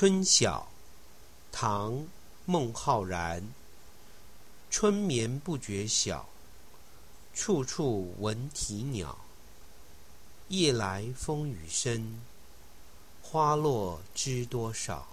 春晓唐孟浩然。春眠不觉晓处处闻啼鸟。夜来风雨声花落知多少。